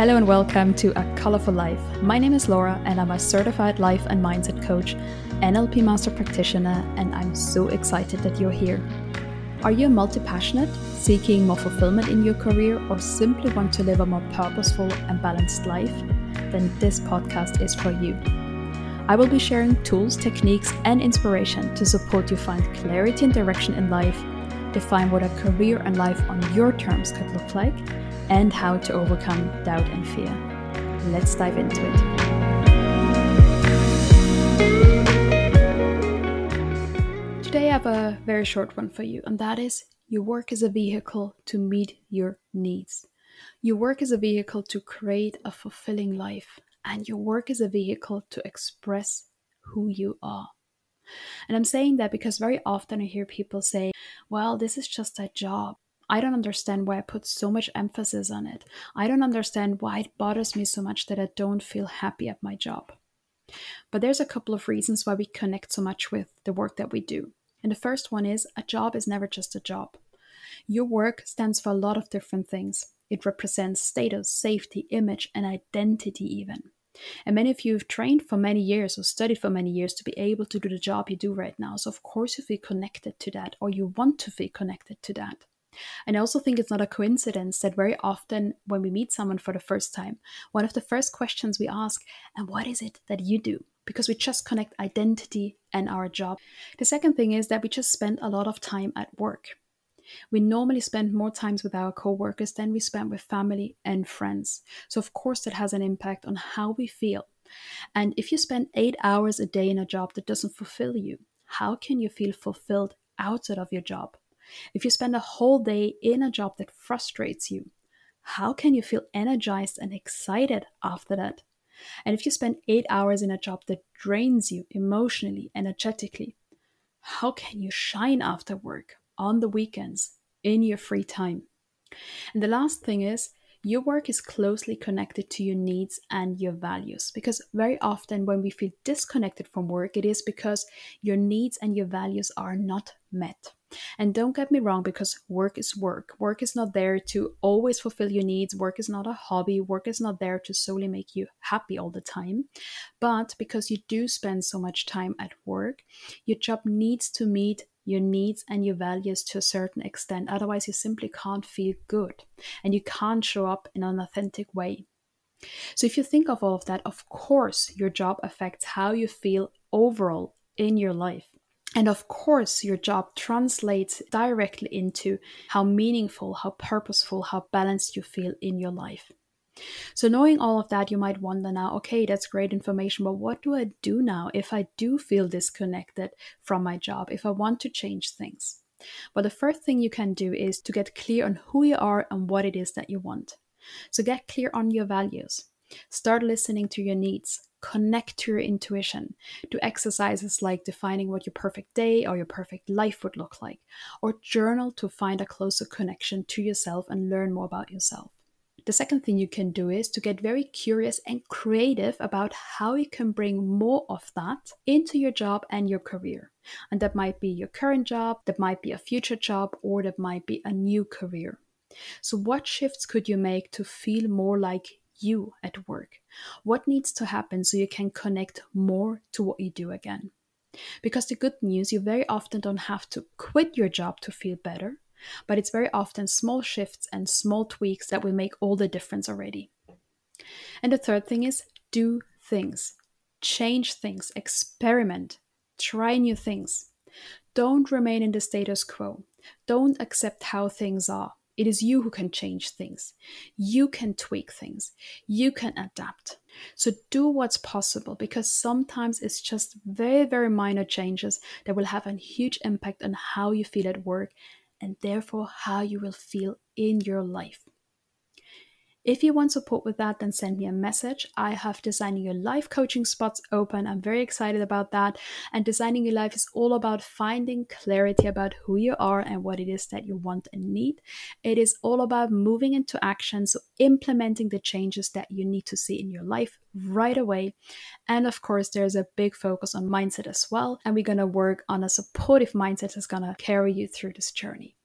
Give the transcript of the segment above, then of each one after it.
Hello and welcome to A Colorful Life. My name is Laura and I'm a certified life and mindset coach, NLP master practitioner, and I'm so excited that you're here. Are you multi passionate, seeking more fulfillment in your career, or simply want to live a more purposeful and balanced life? Then this podcast is for you. I will be sharing tools, techniques, and inspiration to support you find clarity and direction in life, define what a career and life on your terms could look like and how to overcome doubt and fear. Let's dive into it. Today, I have a very short one for you, and that is your work is a vehicle to meet your needs. Your work is a vehicle to create a fulfilling life, and your work is a vehicle to express who you are. And I'm saying that because very often I hear people say, well, this is just a job. I don't understand why I put so much emphasis on it. I don't understand why it bothers me so much that I don't feel happy at my job. But there's a couple of reasons why we connect so much with the work that we do. And the first one is a job is never just a job. Your work stands for a lot of different things. It represents status, safety, image, and identity, even. And many of you have trained for many years or studied for many years to be able to do the job you do right now. So, of course, you feel connected to that, or you want to feel connected to that. And I also think it's not a coincidence that very often when we meet someone for the first time, one of the first questions we ask, and what is it that you do? Because we just connect identity and our job. The second thing is that we just spend a lot of time at work. We normally spend more times with our coworkers than we spend with family and friends. So, of course, that has an impact on how we feel. And if you spend eight hours a day in a job that doesn't fulfill you, how can you feel fulfilled outside of your job? If you spend a whole day in a job that frustrates you, how can you feel energized and excited after that? And if you spend eight hours in a job that drains you emotionally, energetically, how can you shine after work, on the weekends, in your free time? And the last thing is, your work is closely connected to your needs and your values because very often when we feel disconnected from work, it is because your needs and your values are not met. And don't get me wrong, because work is work. Work is not there to always fulfill your needs. Work is not a hobby. Work is not there to solely make you happy all the time. But because you do spend so much time at work, your job needs to meet your needs and your values to a certain extent. Otherwise, you simply can't feel good and you can't show up in an authentic way. So, if you think of all of that, of course, your job affects how you feel overall in your life. And of course, your job translates directly into how meaningful, how purposeful, how balanced you feel in your life. So, knowing all of that, you might wonder now okay, that's great information, but what do I do now if I do feel disconnected from my job, if I want to change things? Well, the first thing you can do is to get clear on who you are and what it is that you want. So, get clear on your values. Start listening to your needs connect to your intuition, do exercises like defining what your perfect day or your perfect life would look like, or journal to find a closer connection to yourself and learn more about yourself. The second thing you can do is to get very curious and creative about how you can bring more of that into your job and your career. And that might be your current job, that might be a future job, or that might be a new career. So, what shifts could you make to feel more like you at work? What needs to happen so you can connect more to what you do again? Because the good news, you very often don't have to quit your job to feel better, but it's very often small shifts and small tweaks that will make all the difference already. And the third thing is do things, change things, experiment, try new things. Don't remain in the status quo. Don't accept how things are. It is you who can change things. You can tweak things. You can adapt. So do what's possible because sometimes it's just very, very minor changes that will have a huge impact on how you feel at work and therefore how you will feel in your life. If you want support with that, then send me a message. I have Designing Your Life coaching spots open. I'm very excited about that. And Designing Your Life is all about finding clarity about who you are and what it is that you want and need. It is all about moving into action, so implementing the changes that you need to see in your life right away. And of course, there's a big focus on mindset as well. And we're going to work on a supportive mindset that's going to carry you through this journey.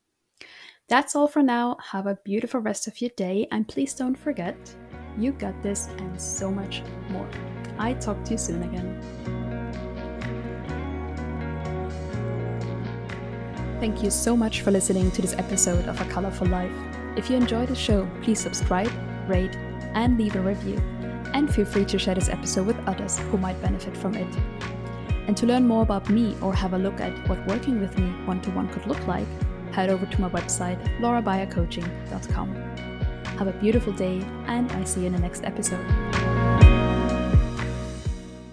That's all for now. Have a beautiful rest of your day, and please don't forget You got this and so much more. I talk to you soon again. Thank you so much for listening to this episode of A Colorful Life. If you enjoyed the show, please subscribe, rate, and leave a review. And feel free to share this episode with others who might benefit from it. And to learn more about me or have a look at what working with me one to one could look like, head over to my website, laurabeyercoaching.com. Have a beautiful day, and I see you in the next episode.